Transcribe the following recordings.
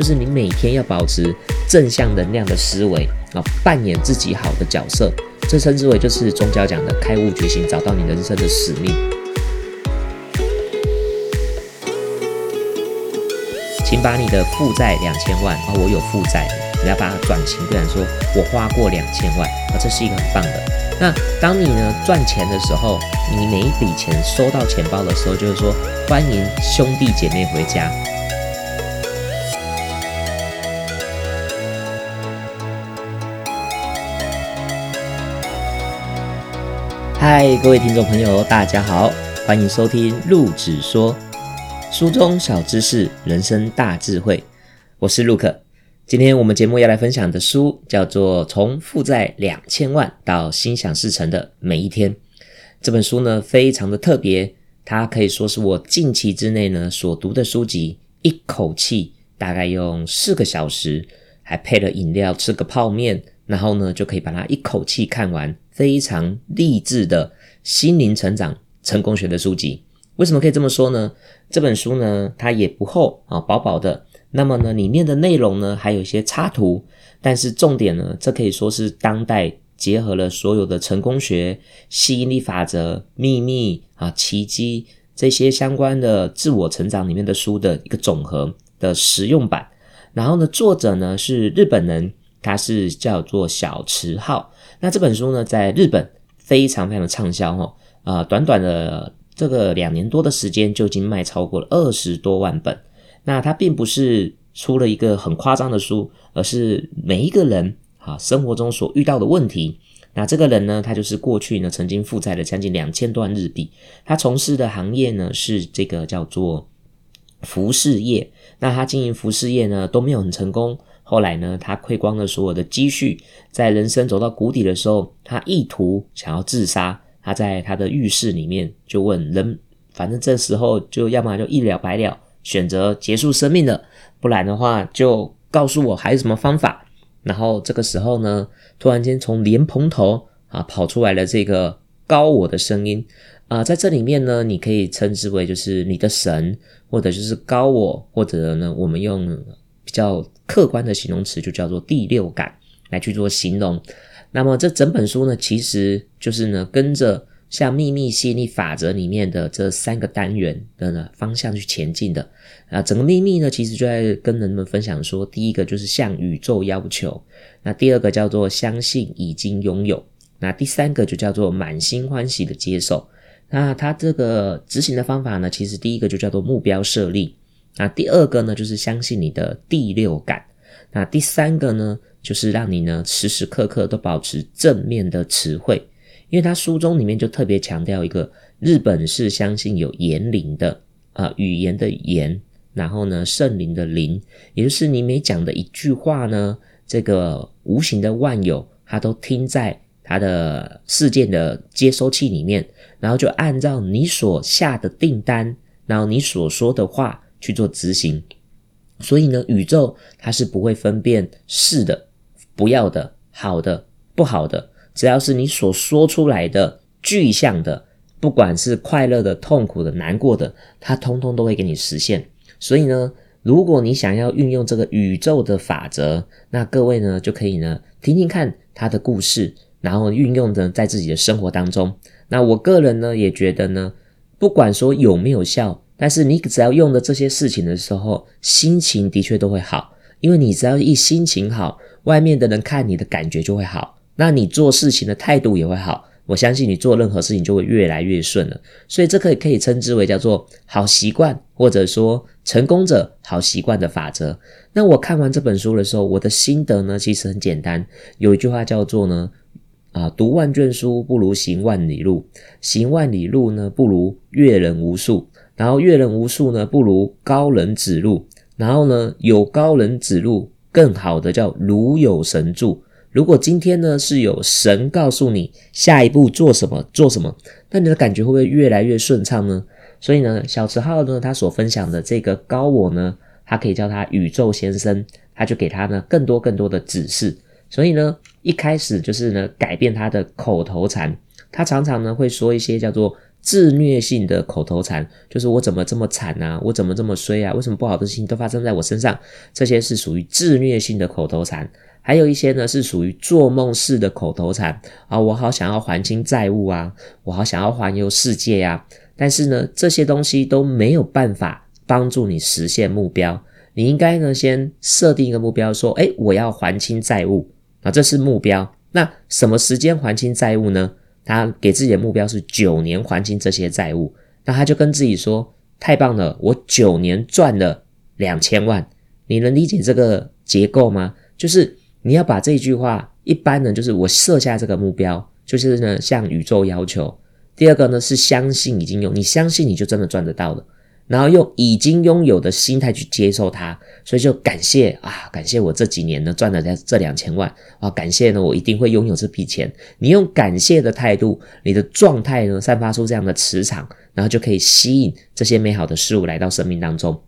就是你每天要保持正向能量的思维啊，扮演自己好的角色，这称之为就是宗教讲的开悟觉醒，找到你人生的使命。请把你的负债两千万啊，我有负债，你要把它转型，对然说我花过两千万啊，这是一个很棒的。那当你呢赚钱的时候，你每一笔钱收到钱包的时候，就是说欢迎兄弟姐妹回家。嗨，各位听众朋友，大家好，欢迎收听陆子说。书中小知识，人生大智慧。我是陆克。今天我们节目要来分享的书叫做《从负债两千万到心想事成的每一天》。这本书呢，非常的特别，它可以说是我近期之内呢所读的书籍，一口气大概用四个小时，还配了饮料，吃个泡面，然后呢就可以把它一口气看完，非常励志的心灵成长、成功学的书籍。为什么可以这么说呢？这本书呢，它也不厚啊，薄薄的。那么呢，里面的内容呢，还有一些插图。但是重点呢，这可以说是当代结合了所有的成功学、吸引力法则、秘密啊、奇迹这些相关的自我成长里面的书的一个总和的实用版。然后呢，作者呢是日本人，它是叫做小池浩。那这本书呢，在日本非常非常的畅销哦，啊，短短的。这个两年多的时间就已经卖超过了二十多万本。那它并不是出了一个很夸张的书，而是每一个人啊生活中所遇到的问题。那这个人呢，他就是过去呢曾经负债了将近两千多万日币。他从事的行业呢是这个叫做服饰业。那他经营服饰业呢都没有很成功。后来呢，他亏光了所有的积蓄，在人生走到谷底的时候，他意图想要自杀。他在他的浴室里面就问人，反正这时候就要么就一了百了，选择结束生命了，不然的话就告诉我还有什么方法。然后这个时候呢，突然间从莲蓬头啊跑出来了这个高我的声音啊，在这里面呢，你可以称之为就是你的神，或者就是高我，或者呢，我们用比较客观的形容词就叫做第六感来去做形容。那么这整本书呢，其实就是呢，跟着像秘密吸引力法则里面的这三个单元的呢方向去前进的啊。整个秘密呢，其实就在跟人们分享说，第一个就是向宇宙要求，那第二个叫做相信已经拥有，那第三个就叫做满心欢喜的接受。那它这个执行的方法呢，其实第一个就叫做目标设立，那第二个呢就是相信你的第六感，那第三个呢？就是让你呢时时刻刻都保持正面的词汇，因为他书中里面就特别强调一个日本是相信有言灵的啊，语言的言，然后呢圣灵的灵，也就是你每讲的一句话呢，这个无形的万有，它都听在它的事件的接收器里面，然后就按照你所下的订单，然后你所说的话去做执行，所以呢，宇宙它是不会分辨是的。不要的，好的，不好的，只要是你所说出来的具象的，不管是快乐的、痛苦的、难过的，它通通都会给你实现。所以呢，如果你想要运用这个宇宙的法则，那各位呢就可以呢听听看他的故事，然后运用的在自己的生活当中。那我个人呢也觉得呢，不管说有没有效，但是你只要用的这些事情的时候，心情的确都会好，因为你只要一心情好。外面的人看你的感觉就会好，那你做事情的态度也会好。我相信你做任何事情就会越来越顺了。所以这可以可以称之为叫做好习惯，或者说成功者好习惯的法则。那我看完这本书的时候，我的心得呢，其实很简单。有一句话叫做呢，啊，读万卷书不如行万里路，行万里路呢不如阅人无数，然后阅人无数呢不如高人指路，然后呢有高人指路。更好的叫如有神助。如果今天呢是有神告诉你下一步做什么做什么，那你的感觉会不会越来越顺畅呢？所以呢，小池浩呢他所分享的这个高我呢，他可以叫他宇宙先生，他就给他呢更多更多的指示。所以呢，一开始就是呢改变他的口头禅，他常常呢会说一些叫做自虐性的口头禅，就是我怎么这么惨啊，我怎么这么衰啊，为什么不好的事情都发生在我身上？这些是属于自虐性的口头禅。还有一些呢是属于做梦式的口头禅啊，我好想要还清债务啊，我好想要环游世界呀。但是呢，这些东西都没有办法帮助你实现目标。你应该呢先设定一个目标，说，哎，我要还清债务啊，这是目标。那什么时间还清债务呢？他给自己的目标是九年还清这些债务。那他就跟自己说，太棒了，我九年赚了两千万。你能理解这个结构吗？就是。你要把这句话，一般呢，就是我设下这个目标，就是呢向宇宙要求。第二个呢是相信已经有，你相信你就真的赚得到了，然后用已经拥有的心态去接受它，所以就感谢啊，感谢我这几年呢赚了这这两千万啊，感谢呢我一定会拥有这笔钱。你用感谢的态度，你的状态呢散发出这样的磁场，然后就可以吸引这些美好的事物来到生命当中。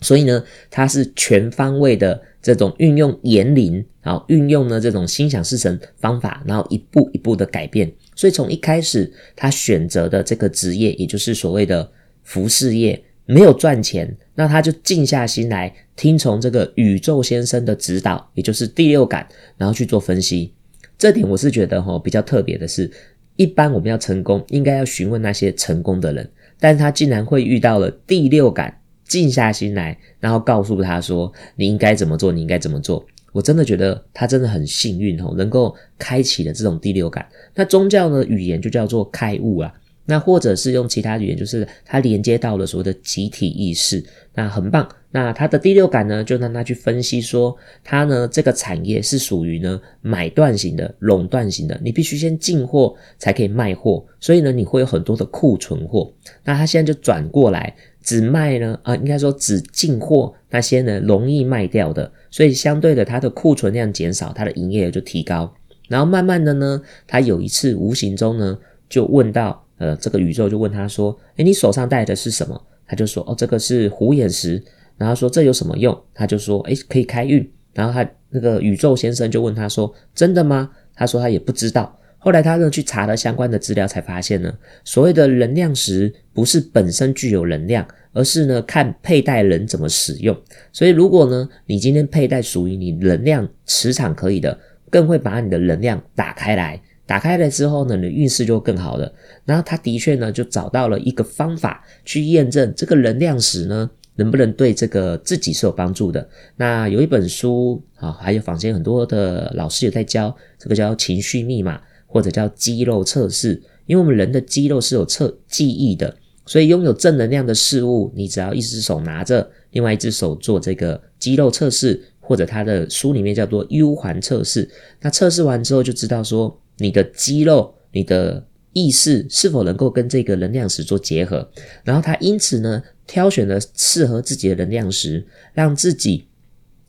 所以呢，它是全方位的这种运用言灵，然后运用呢这种心想事成方法，然后一步一步的改变。所以从一开始他选择的这个职业，也就是所谓的服饰业，没有赚钱，那他就静下心来听从这个宇宙先生的指导，也就是第六感，然后去做分析。这点我是觉得哈比较特别的是，一般我们要成功，应该要询问那些成功的人，但他竟然会遇到了第六感。静下心来，然后告诉他说：“你应该怎么做？你应该怎么做？”我真的觉得他真的很幸运哦，能够开启了这种第六感。那宗教呢？语言就叫做开悟啊。那或者是用其他语言，就是它连接到了所谓的集体意识，那很棒。那他的第六感呢，就让他去分析说，他呢这个产业是属于呢买断型的、垄断型的，你必须先进货才可以卖货，所以呢你会有很多的库存货。那他现在就转过来。只卖呢啊，应该说只进货那些呢容易卖掉的，所以相对的它的库存量减少，它的营业额就提高。然后慢慢的呢，他有一次无形中呢就问到，呃，这个宇宙就问他说：“诶，你手上戴的是什么？”他就说：“哦，这个是虎眼石。”然后说：“这有什么用？”他就说：“诶，可以开运。”然后他那个宇宙先生就问他说：“真的吗？”他说他也不知道。后来他呢去查了相关的资料，才发现呢，所谓的能量石不是本身具有能量，而是呢看佩戴人怎么使用。所以如果呢你今天佩戴属于你能量磁场可以的，更会把你的能量打开来。打开了之后呢，你的运势就更好了。然后他的确呢就找到了一个方法去验证这个能量石呢能不能对这个自己是有帮助的。那有一本书啊，还有坊间很多的老师也在教这个叫情绪密码。或者叫肌肉测试，因为我们人的肌肉是有测记忆的，所以拥有正能量的事物，你只要一只手拿着，另外一只手做这个肌肉测试，或者他的书里面叫做 U 环测试。那测试完之后就知道说，你的肌肉、你的意识是否能够跟这个能量石做结合，然后他因此呢，挑选了适合自己的能量石，让自己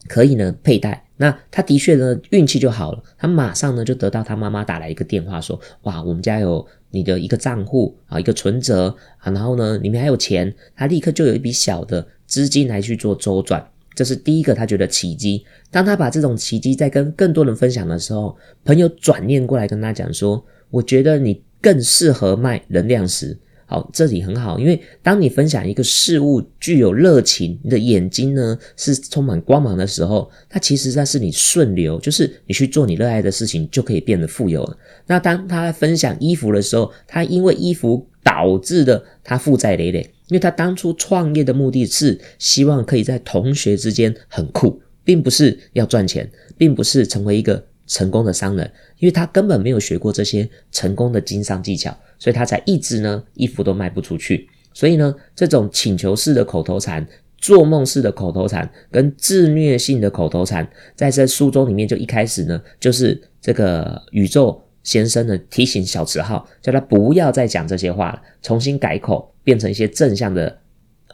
可以呢佩戴。那他的确呢运气就好了，他马上呢就得到他妈妈打来一个电话，说哇，我们家有你的一个账户啊，一个存折啊，然后呢里面还有钱，他立刻就有一笔小的资金来去做周转，这是第一个他觉得奇迹。当他把这种奇迹在跟更多人分享的时候，朋友转念过来跟他讲说，我觉得你更适合卖能量石。好，这里很好，因为当你分享一个事物具有热情，你的眼睛呢是充满光芒的时候，它其实那是你顺流，就是你去做你热爱的事情，就可以变得富有了。那当他分享衣服的时候，他因为衣服导致的他负债累累，因为他当初创业的目的是希望可以在同学之间很酷，并不是要赚钱，并不是成为一个成功的商人，因为他根本没有学过这些成功的经商技巧。所以他才一直呢衣服都卖不出去。所以呢，这种请求式的口头禅、做梦式的口头禅跟自虐性的口头禅，在这书中里面就一开始呢，就是这个宇宙先生呢提醒小池号，叫他不要再讲这些话了，重新改口，变成一些正向的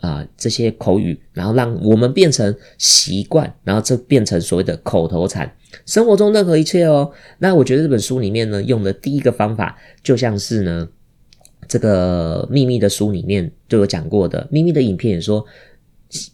啊这些口语，然后让我们变成习惯，然后这变成所谓的口头禅。生活中任何一切哦。那我觉得这本书里面呢，用的第一个方法，就像是呢。这个秘密的书里面就有讲过的，秘密的影片也说，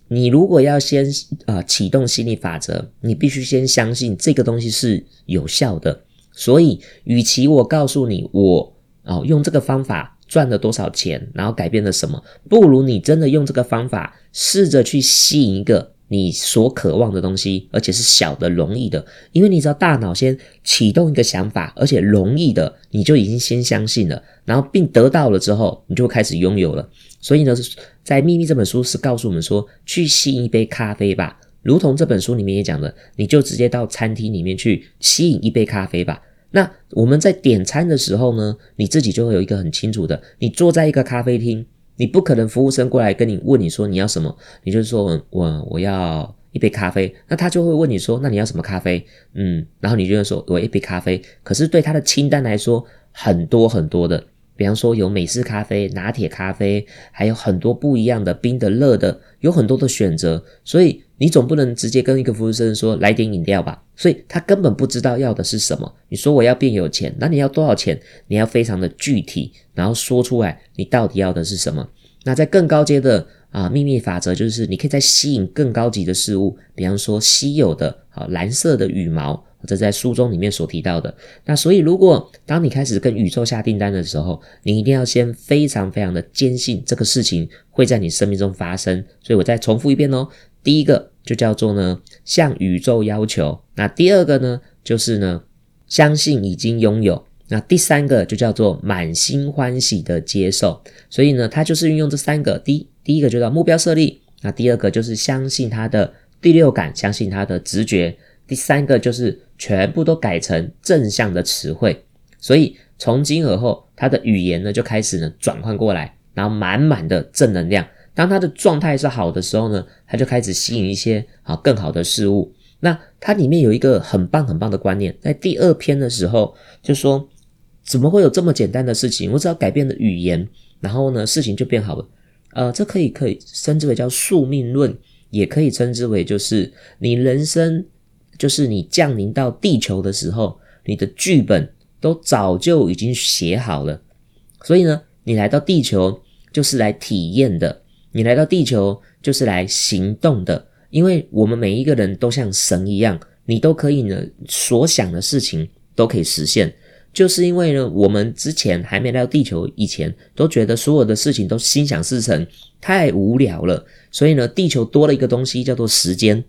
你如果要先啊启动心理法则，你必须先相信这个东西是有效的。所以，与其我告诉你我哦用这个方法赚了多少钱，然后改变了什么，不如你真的用这个方法，试着去吸引一个你所渴望的东西，而且是小的、容易的。因为你知道，大脑先启动一个想法，而且容易的，你就已经先相信了，然后并得到了之后，你就开始拥有了。所以呢，在《秘密》这本书是告诉我们说，去吸引一杯咖啡吧，如同这本书里面也讲的，你就直接到餐厅里面去吸引一杯咖啡吧。那我们在点餐的时候呢，你自己就会有一个很清楚的，你坐在一个咖啡厅，你不可能服务生过来跟你问你说你要什么，你就说我我要一杯咖啡，那他就会问你说那你要什么咖啡？嗯，然后你就会说我一杯咖啡，可是对他的清单来说很多很多的。比方说有美式咖啡、拿铁咖啡，还有很多不一样的冰的、热的，有很多的选择。所以你总不能直接跟一个服务生说来点饮料吧？所以他根本不知道要的是什么。你说我要变有钱，那你要多少钱？你要非常的具体，然后说出来你到底要的是什么。那在更高阶的啊秘密法则就是，你可以在吸引更高级的事物，比方说稀有的啊蓝色的羽毛。这在书中里面所提到的，那所以如果当你开始跟宇宙下订单的时候，你一定要先非常非常的坚信这个事情会在你生命中发生。所以我再重复一遍哦，第一个就叫做呢向宇宙要求，那第二个呢就是呢相信已经拥有，那第三个就叫做满心欢喜的接受。所以呢，它就是运用这三个，第第一个就叫目标设立，那第二个就是相信他的第六感，相信他的直觉。第三个就是全部都改成正向的词汇，所以从今而后，他的语言呢就开始呢转换过来，然后满满的正能量。当他的状态是好的时候呢，他就开始吸引一些啊更好的事物。那它里面有一个很棒很棒的观念，在第二篇的时候就说，怎么会有这么简单的事情？我只要改变了语言，然后呢事情就变好了。呃，这可以可以称之为叫宿命论，也可以称之为就是你人生。就是你降临到地球的时候，你的剧本都早就已经写好了。所以呢，你来到地球就是来体验的，你来到地球就是来行动的。因为我们每一个人都像神一样，你都可以呢，所想的事情都可以实现。就是因为呢，我们之前还没来到地球以前，都觉得所有的事情都心想事成，太无聊了。所以呢，地球多了一个东西叫做时间。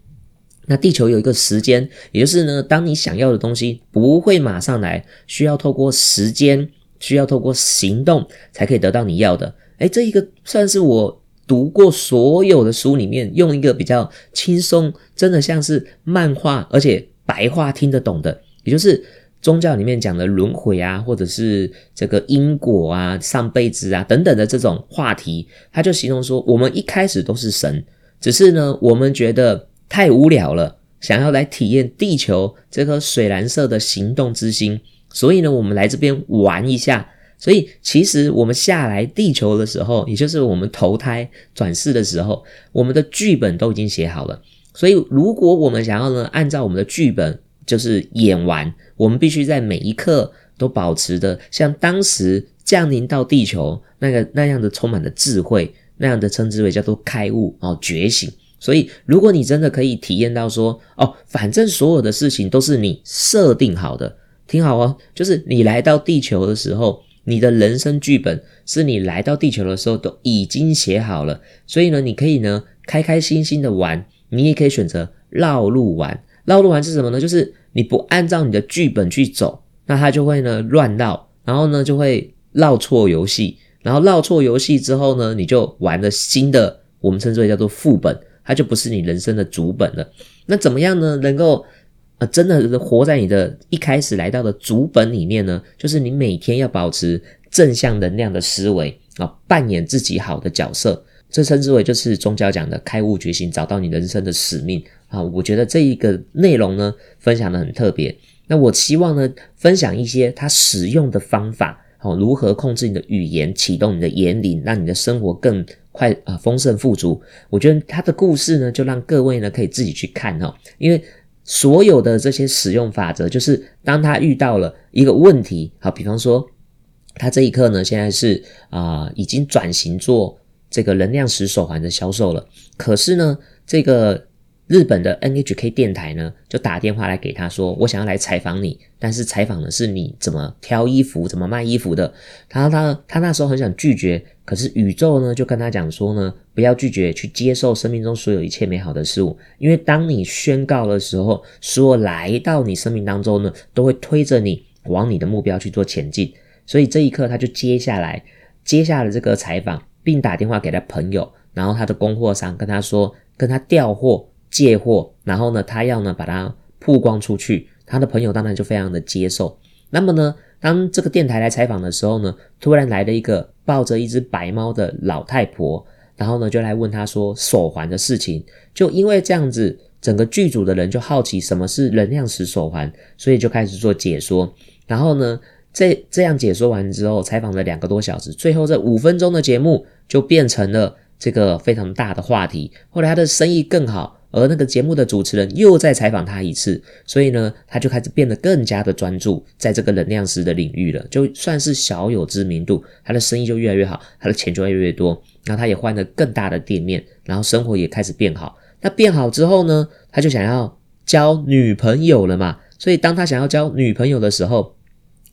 那地球有一个时间，也就是呢，当你想要的东西不会马上来，需要透过时间，需要透过行动才可以得到你要的。诶，这一个算是我读过所有的书里面，用一个比较轻松，真的像是漫画，而且白话听得懂的，也就是宗教里面讲的轮回啊，或者是这个因果啊、上辈子啊等等的这种话题，他就形容说，我们一开始都是神，只是呢，我们觉得。太无聊了，想要来体验地球这颗水蓝色的行动之星，所以呢，我们来这边玩一下。所以，其实我们下来地球的时候，也就是我们投胎转世的时候，我们的剧本都已经写好了。所以，如果我们想要呢，按照我们的剧本就是演完，我们必须在每一刻都保持的像当时降临到地球那个那样的充满的智慧，那样的称之为叫做开悟哦，觉醒。所以，如果你真的可以体验到说，哦，反正所有的事情都是你设定好的，听好哦，就是你来到地球的时候，你的人生剧本是你来到地球的时候都已经写好了。所以呢，你可以呢开开心心的玩，你也可以选择绕路玩。绕路玩是什么呢？就是你不按照你的剧本去走，那它就会呢乱绕，然后呢就会绕错游戏，然后绕错游戏之后呢，你就玩了新的，我们称之为叫做副本。它就不是你人生的主本了。那怎么样呢？能够呃，真的活在你的一开始来到的主本里面呢？就是你每天要保持正向能量的思维啊，扮演自己好的角色。这称之为就是宗教讲的开悟觉醒，找到你人生的使命啊。我觉得这一个内容呢，分享的很特别。那我希望呢，分享一些它使用的方法，好，如何控制你的语言，启动你的言灵，让你的生活更。快啊，丰盛富足。我觉得他的故事呢，就让各位呢可以自己去看哦。因为所有的这些使用法则，就是当他遇到了一个问题，好，比方说他这一刻呢，现在是啊，已经转型做这个能量石手环的销售了。可是呢，这个日本的 NHK 电台呢，就打电话来给他说：“我想要来采访你，但是采访的是你怎么挑衣服、怎么卖衣服的。”他他他那时候很想拒绝，可是宇宙呢就跟他讲说呢：“不要拒绝，去接受生命中所有一切美好的事物，因为当你宣告的时候，所有来到你生命当中呢，都会推着你往你的目标去做前进。”所以这一刻，他就接下来接下了这个采访，并打电话给他朋友，然后他的供货商跟他说：“跟他调货。”借货，然后呢，他要呢把它曝光出去，他的朋友当然就非常的接受。那么呢，当这个电台来采访的时候呢，突然来了一个抱着一只白猫的老太婆，然后呢就来问他说手环的事情。就因为这样子，整个剧组的人就好奇什么是能量石手环，所以就开始做解说。然后呢，这这样解说完之后，采访了两个多小时，最后这五分钟的节目就变成了这个非常大的话题。后来他的生意更好。而那个节目的主持人又再采访他一次，所以呢，他就开始变得更加的专注在这个能量石的领域了，就算是小有知名度，他的生意就越来越好，他的钱就越来越多，然后他也换了更大的店面，然后生活也开始变好。那变好之后呢，他就想要交女朋友了嘛，所以当他想要交女朋友的时候，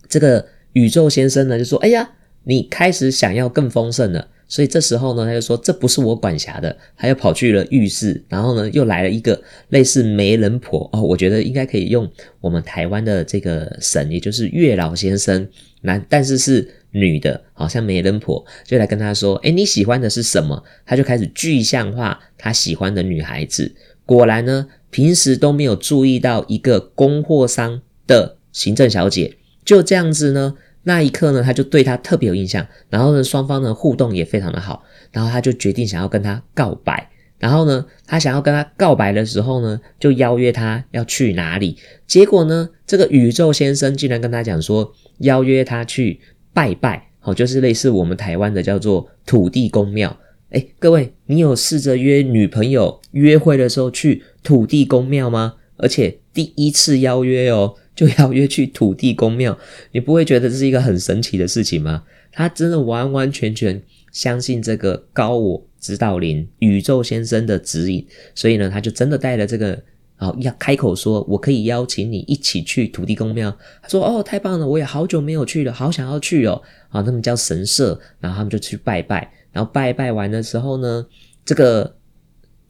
这个宇宙先生呢就说：“哎呀，你开始想要更丰盛了。”所以这时候呢，他就说这不是我管辖的，他又跑去了浴室，然后呢，又来了一个类似媒人婆哦，我觉得应该可以用我们台湾的这个神，也就是月老先生，男但是是女的，好像媒人婆，就来跟他说，哎，你喜欢的是什么？他就开始具象化他喜欢的女孩子。果然呢，平时都没有注意到一个供货商的行政小姐，就这样子呢。那一刻呢，他就对他特别有印象，然后呢，双方的互动也非常的好，然后他就决定想要跟他告白。然后呢，他想要跟他告白的时候呢，就邀约他要去哪里。结果呢，这个宇宙先生竟然跟他讲说，邀约他去拜拜，好，就是类似我们台湾的叫做土地公庙。哎，各位，你有试着约女朋友约会的时候去土地公庙吗？而且第一次邀约哦。就要约去土地公庙，你不会觉得这是一个很神奇的事情吗？他真的完完全全相信这个高我指导灵宇宙先生的指引，所以呢，他就真的带了这个，好要开口说，我可以邀请你一起去土地公庙。他说：“哦，太棒了，我也好久没有去了，好想要去哦。”啊，他们叫神社，然后他们就去拜拜，然后拜拜完的时候呢，这个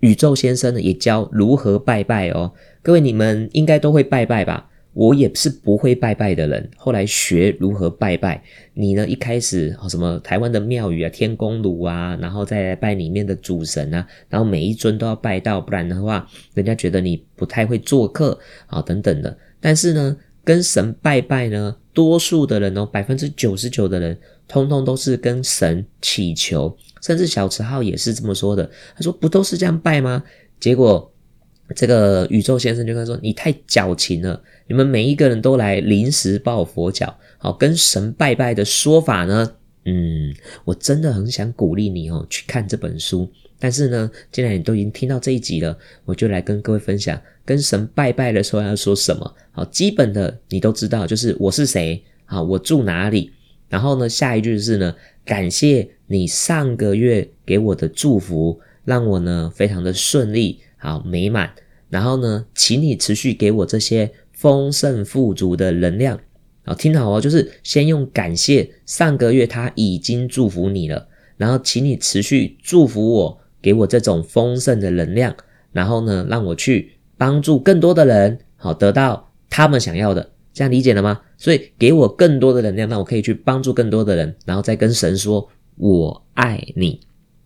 宇宙先生呢也教如何拜拜哦。各位你们应该都会拜拜吧？我也是不会拜拜的人，后来学如何拜拜。你呢？一开始什么台湾的庙宇啊，天公炉啊，然后再来拜里面的主神啊，然后每一尊都要拜到，不然的话，人家觉得你不太会做客啊，等等的。但是呢，跟神拜拜呢，多数的人哦，百分之九十九的人，通通都是跟神祈求，甚至小池浩也是这么说的。他说：“不都是这样拜吗？”结果。这个宇宙先生就跟他说：“你太矫情了，你们每一个人都来临时抱佛脚，好跟神拜拜的说法呢？嗯，我真的很想鼓励你哦，去看这本书。但是呢，既然你都已经听到这一集了，我就来跟各位分享，跟神拜拜的时候要说什么。好，基本的你都知道，就是我是谁，好，我住哪里。然后呢，下一句是呢，感谢你上个月给我的祝福，让我呢非常的顺利。”好美满，然后呢，请你持续给我这些丰盛富足的能量。好，听好哦，就是先用感谢上个月他已经祝福你了，然后请你持续祝福我，给我这种丰盛的能量，然后呢，让我去帮助更多的人，好得到他们想要的，这样理解了吗？所以给我更多的能量，那我可以去帮助更多的人，然后再跟神说我爱你。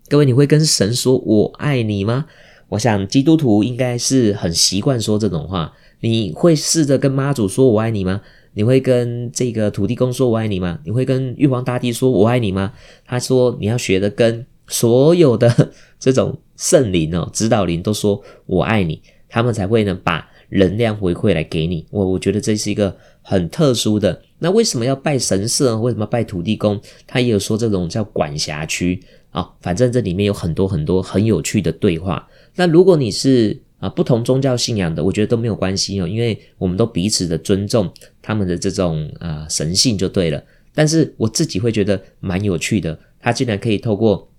各位，你会跟神说我爱你吗？我想基督徒应该是很习惯说这种话。你会试着跟妈祖说我爱你吗？你会跟这个土地公说我爱你吗？你会跟玉皇大帝说我爱你吗？他说你要学的跟所有的这种圣灵哦、指导灵都说我爱你，他们才会呢把能量回馈来给你。我我觉得这是一个很特殊的。那为什么要拜神社？为什么拜土地公？他也有说这种叫管辖区啊。反正这里面有很多很多很有趣的对话。那如果你是啊不同宗教信仰的，我觉得都没有关系哦，因为我们都彼此的尊重他们的这种啊神性就对了。但是我自己会觉得蛮有趣的，他竟然可以透过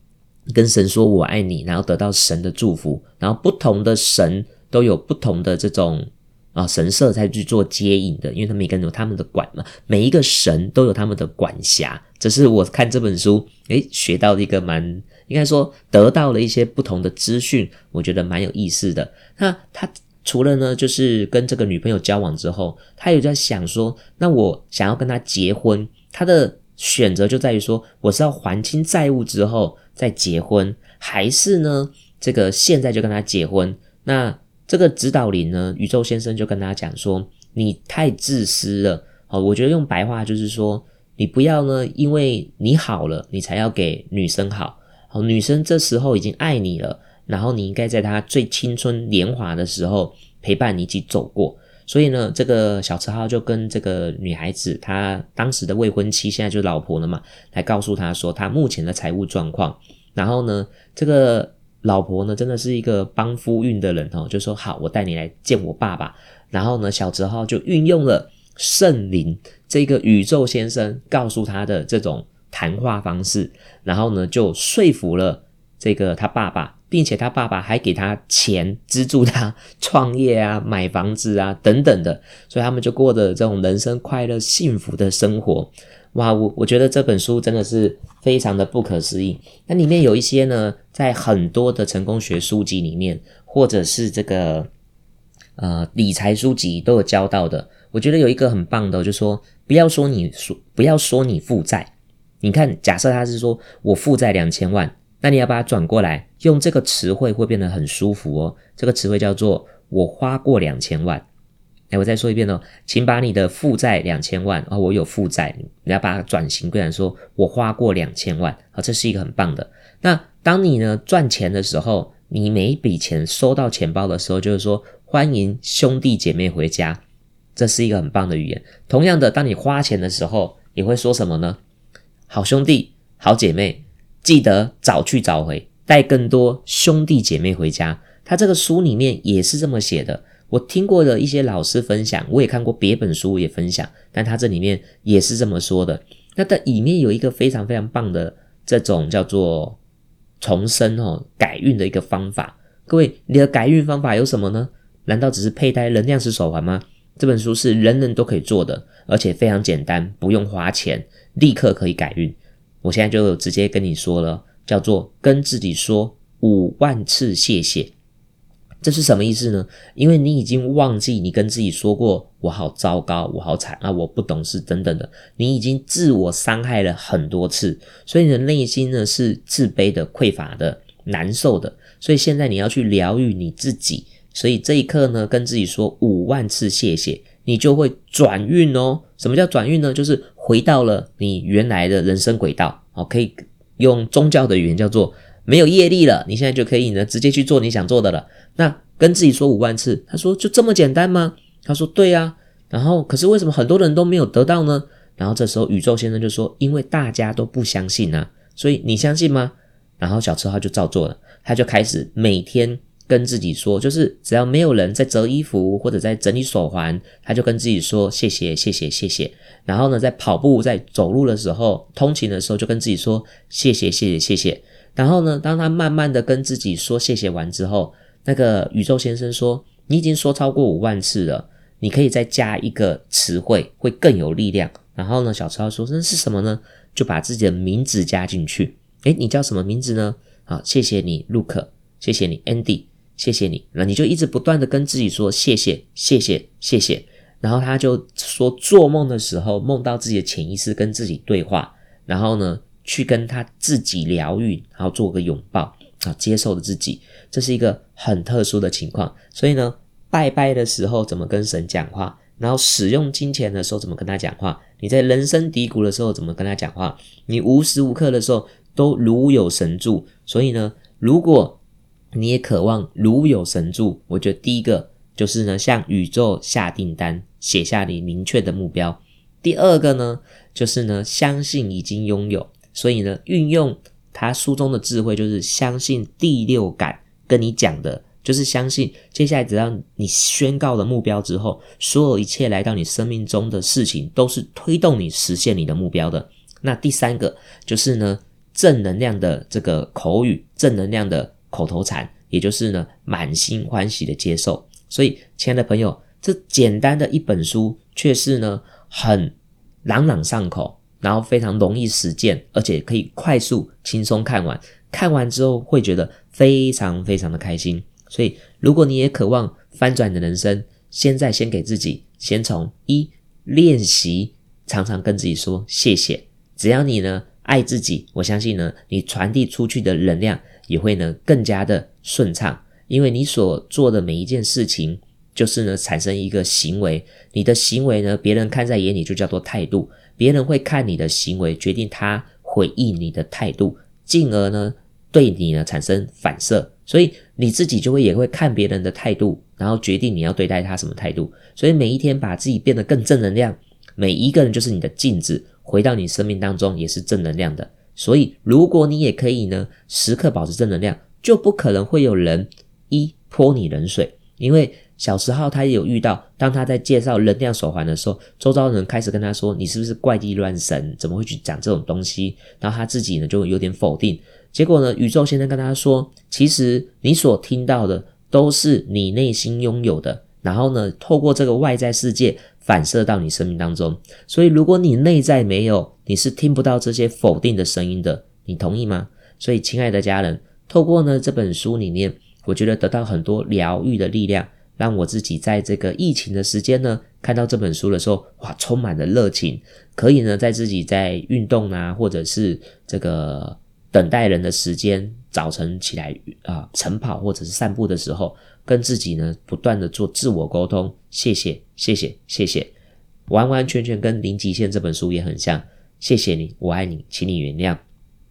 跟神说我爱你，然后得到神的祝福，然后不同的神都有不同的这种啊神社在去做接引的，因为他们每个人有他们的管嘛，每一个神都有他们的管辖。这是我看这本书诶学到的一个蛮应该说得到了一些不同的资讯，我觉得蛮有意思的。那他除了呢，就是跟这个女朋友交往之后，他有在想说，那我想要跟他结婚，他的选择就在于说，我是要还清债务之后再结婚，还是呢？这个现在就跟他结婚，那这个指导灵呢？宇宙先生就跟他讲说：“你太自私了。”哦，我觉得用白话就是说，你不要呢，因为你好了，你才要给女生好。好，女生这时候已经爱你了，然后你应该在她最青春年华的时候陪伴你一起走过。所以呢，这个小池浩就跟这个女孩子，她当时的未婚妻，现在就是老婆了嘛，来告诉她说，她目前的财务状况。然后呢，这个。老婆呢，真的是一个帮夫运的人哦，就说好，我带你来见我爸爸。然后呢，小泽浩就运用了圣灵这个宇宙先生告诉他的这种谈话方式，然后呢，就说服了这个他爸爸，并且他爸爸还给他钱资助他创业啊、买房子啊等等的，所以他们就过着这种人生快乐幸福的生活。哇，我我觉得这本书真的是非常的不可思议。那里面有一些呢，在很多的成功学书籍里面，或者是这个呃理财书籍都有教到的。我觉得有一个很棒的，就说不要说你说不要说你负债。你看，假设他是说我负债两千万，那你要把它转过来，用这个词汇会变得很舒服哦。这个词汇叫做我花过两千万。哎，我再说一遍哦，请把你的负债两千万啊，我有负债，你要把它转型过来，说我花过两千万啊，这是一个很棒的。那当你呢赚钱的时候，你每一笔钱收到钱包的时候，就是说欢迎兄弟姐妹回家，这是一个很棒的语言。同样的，当你花钱的时候，你会说什么呢？好兄弟，好姐妹，记得早去早回，带更多兄弟姐妹回家。他这个书里面也是这么写的。我听过的一些老师分享，我也看过别本书也分享，但他这里面也是这么说的。那它里面有一个非常非常棒的这种叫做重生哦改运的一个方法。各位，你的改运方法有什么呢？难道只是佩戴能量石手环吗？这本书是人人都可以做的，而且非常简单，不用花钱，立刻可以改运。我现在就直接跟你说了，叫做跟自己说五万次谢谢。这是什么意思呢？因为你已经忘记你跟自己说过“我好糟糕，我好惨啊，我不懂事”等等的，你已经自我伤害了很多次，所以你的内心呢是自卑的、匮乏的、难受的。所以现在你要去疗愈你自己，所以这一刻呢，跟自己说五万次谢谢，你就会转运哦。什么叫转运呢？就是回到了你原来的人生轨道。哦，可以用宗教的语言叫做。没有业力了，你现在就可以呢，直接去做你想做的了。那跟自己说五万次，他说就这么简单吗？他说对呀。然后可是为什么很多人都没有得到呢？然后这时候宇宙先生就说，因为大家都不相信啊，所以你相信吗？然后小车号就照做了，他就开始每天跟自己说，就是只要没有人在折衣服或者在整理手环，他就跟自己说谢谢谢谢谢谢。然后呢，在跑步在走路的时候，通勤的时候就跟自己说谢谢谢谢谢谢。然后呢，当他慢慢的跟自己说谢谢完之后，那个宇宙先生说：“你已经说超过五万次了，你可以再加一个词汇，会更有力量。”然后呢，小超说：“那是什么呢？就把自己的名字加进去。诶，你叫什么名字呢？好，谢谢你，Luke，谢谢你，Andy，谢谢你。那你就一直不断的跟自己说谢谢，谢谢，谢谢。然后他就说，做梦的时候梦到自己的潜意识跟自己对话，然后呢？”去跟他自己疗愈，然后做个拥抱啊，接受了自己，这是一个很特殊的情况。所以呢，拜拜的时候怎么跟神讲话，然后使用金钱的时候怎么跟他讲话，你在人生低谷的时候怎么跟他讲话，你无时无刻的时候都如有神助。所以呢，如果你也渴望如有神助，我觉得第一个就是呢，向宇宙下订单，写下你明确的目标。第二个呢，就是呢，相信已经拥有。所以呢，运用他书中的智慧，就是相信第六感跟你讲的，就是相信接下来只要你宣告了目标之后，所有一切来到你生命中的事情，都是推动你实现你的目标的。那第三个就是呢，正能量的这个口语，正能量的口头禅，也就是呢满心欢喜的接受。所以，亲爱的朋友，这简单的一本书，却是呢很朗朗上口，然后非常容易实践，而且可以快速轻松看完。看完之后会觉得非常非常的开心。所以，如果你也渴望翻转你的人生，现在先给自己先从一练习，常常跟自己说谢谢。只要你呢爱自己，我相信呢你传递出去的能量也会呢更加的顺畅。因为你所做的每一件事情，就是呢产生一个行为，你的行为呢别人看在眼里就叫做态度，别人会看你的行为决定他回应你的态度，进而呢对你呢产生反射。所以你自己就会也会看别人的态度，然后决定你要对待他什么态度。所以每一天把自己变得更正能量，每一个人就是你的镜子，回到你生命当中也是正能量的。所以如果你也可以呢，时刻保持正能量，就不可能会有人一泼你冷水。因为小时候他也有遇到，当他在介绍能量手环的时候，周遭人开始跟他说：“你是不是怪力乱神？怎么会去讲这种东西？”然后他自己呢就有点否定。结果呢？宇宙先生跟他说：“其实你所听到的都是你内心拥有的，然后呢，透过这个外在世界反射到你生命当中。所以，如果你内在没有，你是听不到这些否定的声音的。你同意吗？所以，亲爱的家人，透过呢这本书里面，我觉得得到很多疗愈的力量，让我自己在这个疫情的时间呢，看到这本书的时候，哇，充满了热情，可以呢在自己在运动啊，或者是这个。”等待人的时间，早晨起来啊晨跑或者是散步的时候，跟自己呢不断的做自我沟通。谢谢，谢谢，谢谢，完完全全跟《零极限》这本书也很像。谢谢你，我爱你，请你原谅。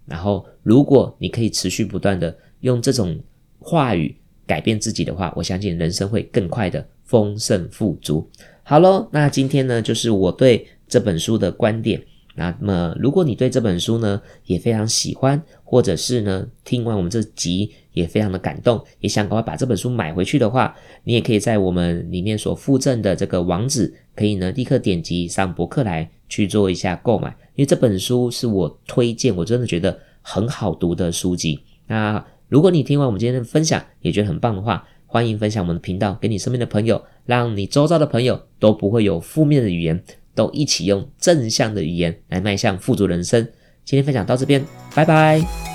然后，如果你可以持续不断的用这种话语改变自己的话，我相信人生会更快的丰盛富足。好喽，那今天呢就是我对这本书的观点。那么，如果你对这本书呢也非常喜欢，或者是呢听完我们这集也非常的感动，也想赶快把这本书买回去的话，你也可以在我们里面所附赠的这个网址，可以呢立刻点击上博客来去做一下购买，因为这本书是我推荐，我真的觉得很好读的书籍。那如果你听完我们今天的分享也觉得很棒的话，欢迎分享我们的频道给你身边的朋友，让你周遭的朋友都不会有负面的语言。都一起用正向的语言来迈向富足人生。今天分享到这边，拜拜。